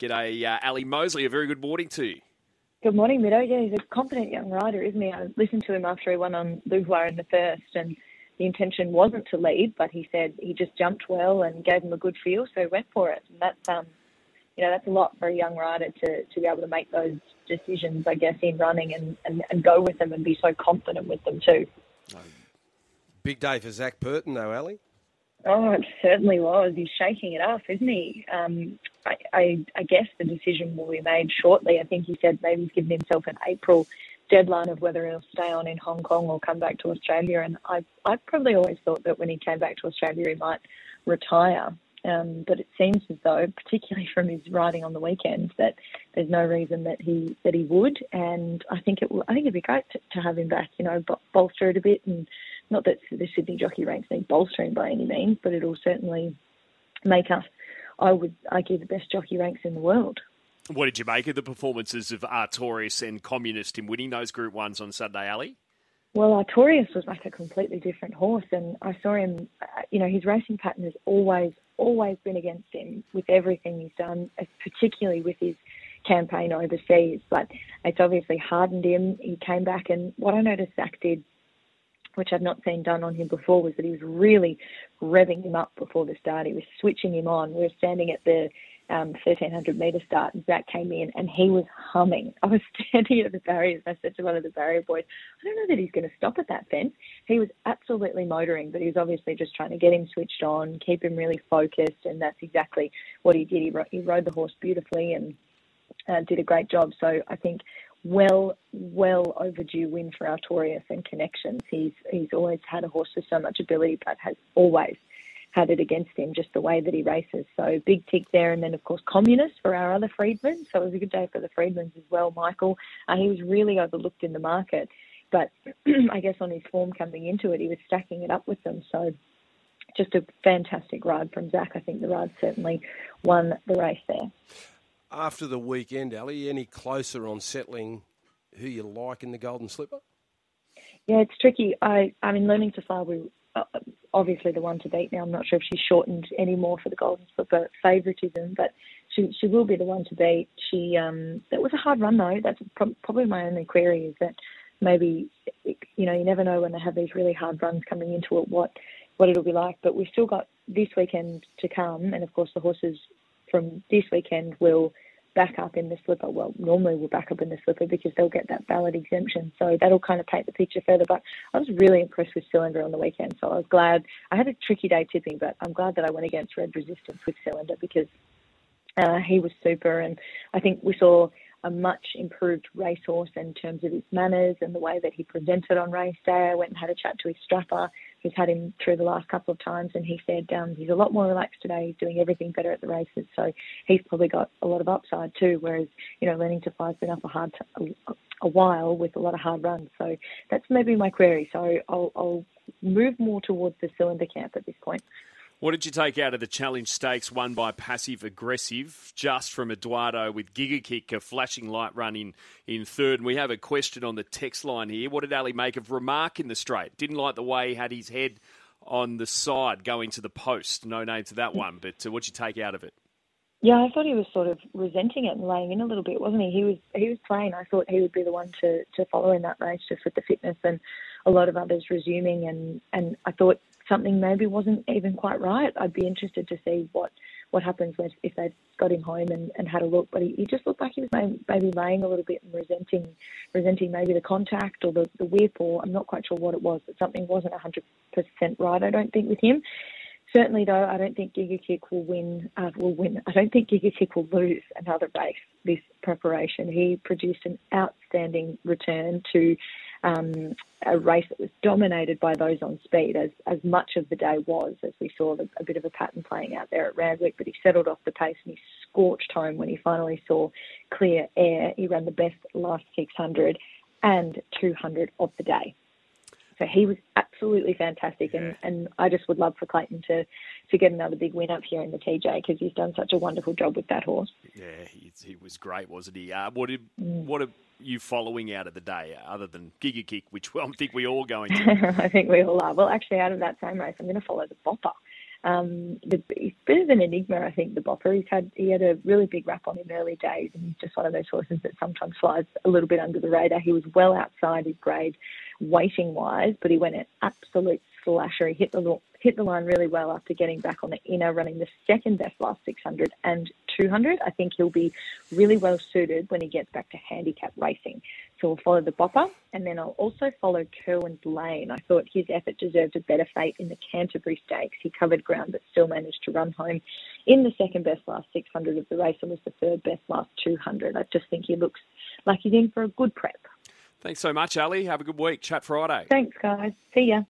G'day, uh, Ali Mosley. A very good morning to you. Good morning, Mido. Yeah, he's a confident young rider, isn't he? I listened to him after he won on Luhua in the first, and the intention wasn't to lead, but he said he just jumped well and gave him a good feel, so he went for it. And that's um, you know, that's a lot for a young rider to, to be able to make those decisions, I guess, in running and, and, and go with them and be so confident with them too. Big day for Zac Purton, though, Ali. Oh, it certainly was. He's shaking it off, isn't he? Um, I, I, I guess the decision will be made shortly. I think he said maybe he's given himself an April deadline of whether he'll stay on in Hong Kong or come back to Australia. And I, I probably always thought that when he came back to Australia, he might retire. Um, but it seems as though, particularly from his riding on the weekends, that there's no reason that he that he would. And I think it I think it'd be great to, to have him back. You know, bolster it a bit, and not that the Sydney jockey ranks need bolstering by any means, but it'll certainly make us. I would argue the best jockey ranks in the world. What did you make of the performances of Artorias and Communist in winning those Group Ones on Saturday, Ali? Well, Artorias was like a completely different horse, and I saw him. Uh, you know, his racing pattern has always, always been against him with everything he's done, uh, particularly with his campaign overseas. But it's obviously hardened him. He came back, and what I noticed Zac did, which I've not seen done on him before, was that he was really revving him up before the start. He was switching him on. We were standing at the um, 1300 metre start, and Zac came in and he was humming. I was standing at the barriers. and I said to one of the barrier boys, I don't know that he's going to stop at that fence. He was absolutely motoring, but he was obviously just trying to get him switched on, keep him really focused, and that's exactly what he did. He, ro- he rode the horse beautifully and uh, did a great job. So I think well, well overdue win for Artorias and connections. He's he's always had a horse with so much ability, but has always had it against him, just the way that he races. So big tick there. And then, of course, Communist for our other Freedman. So it was a good day for the Freedmans as well, Michael. Uh, he was really overlooked in the market. But I guess on his form coming into it, he was stacking it up with them. So just a fantastic ride from Zac. I think the ride certainly won the race there. After the weekend, Ali, any closer on settling who you like in the Golden Slipper? Yeah, it's tricky. I, I mean, learning to fly, we uh, obviously the one to beat now. I'm not sure if she's shortened any more for the Golden Slipper favouritism, but she she will be the one to beat. She um that was a hard run though. That's pro- probably my only query is that maybe you know you never know when they have these really hard runs coming into it what what it'll be like. But we've still got this weekend to come, and of course the horses from this weekend will back up in the slipper. Well, normally we'll back up in the slipper because they'll get that ballot exemption. So that'll kind of paint the picture further. But I was really impressed with Cylinder on the weekend. So I was glad. I had a tricky day tipping, but I'm glad that I went against Red Resistance with Cylinder because uh, he was super. And I think we saw a much improved racehorse in terms of his manners and the way that he presented on race day. I went and had a chat to his strapper who's had him through the last couple of times, and he said um, he's a lot more relaxed today. He's doing everything better at the races, so he's probably got a lot of upside too. Whereas you know, learning to fly's been up a hard a while with a lot of hard runs, so that's maybe my query. So I'll, I'll move more towards the cylinder camp at this point. What did you take out of the Challenge Stakes won by Passive Aggressive, just from Eduardo with Giga Kick, a flashing light run in, in third? And we have a question on the text line here. What did Ali make of Remark in the straight? Didn't like the way he had his head on the side going to the post. No name to that one, but uh, what'd you take out of it? Yeah, I thought he was sort of resenting it and laying in a little bit, wasn't he? He was he was playing. I thought he would be the one to, to follow in that race just with the fitness and a lot of others resuming and, and I thought something maybe wasn't even quite right. I'd be interested to see what what happens with, if they got him home and, and had a look. But he, he just looked like he was maybe laying a little bit and resenting resenting maybe the contact or the, the whip or I'm not quite sure what it was, but something wasn't 100% right, I don't think, with him. Certainly, though, I don't think Giga Kick will win. Uh, will win. I don't think Giga Kick will lose another race this preparation. He produced an outstanding return to um, a race that was dominated by those on speed, as, as much of the day was, as we saw the, a bit of a pattern playing out there at Randwick. But he settled off the pace and he scorched home when he finally saw clear air. He ran the best last 600 and 200 of the day. So he was absolutely fantastic, yeah. and, and I just would love for Clayton to, to get another big win up here in the TJ because he's done such a wonderful job with that horse. Yeah, he, he was great, wasn't he? Uh, what did, mm. what are you following out of the day other than Giga Kick, which I think we all going to? I think we all are. Well, actually, out of that same race, I'm going to follow the Bopper. Um, the, bit of an enigma, I think. The Bopper, he's had he had a really big rap on him early days, and he's just one of those horses that sometimes flies a little bit under the radar. He was well outside his grade, weighting wise, but he went an absolute slasher. He hit the hit the line really well after getting back on the inner, running the second best last 600 and 200. I think he'll be really well suited when he gets back to handicap racing. So we'll follow the Bopper, and then I'll also follow Kerwin Lane. I thought his effort deserved a better fate in the Canterbury Stakes. He covered ground but still managed to run home in the second best last 600 of the race and was the third best last 200. I just think he looks like he's in for a good prep. Thanks so much, Ali. Have a good week. Chat Friday. Thanks, guys. See ya.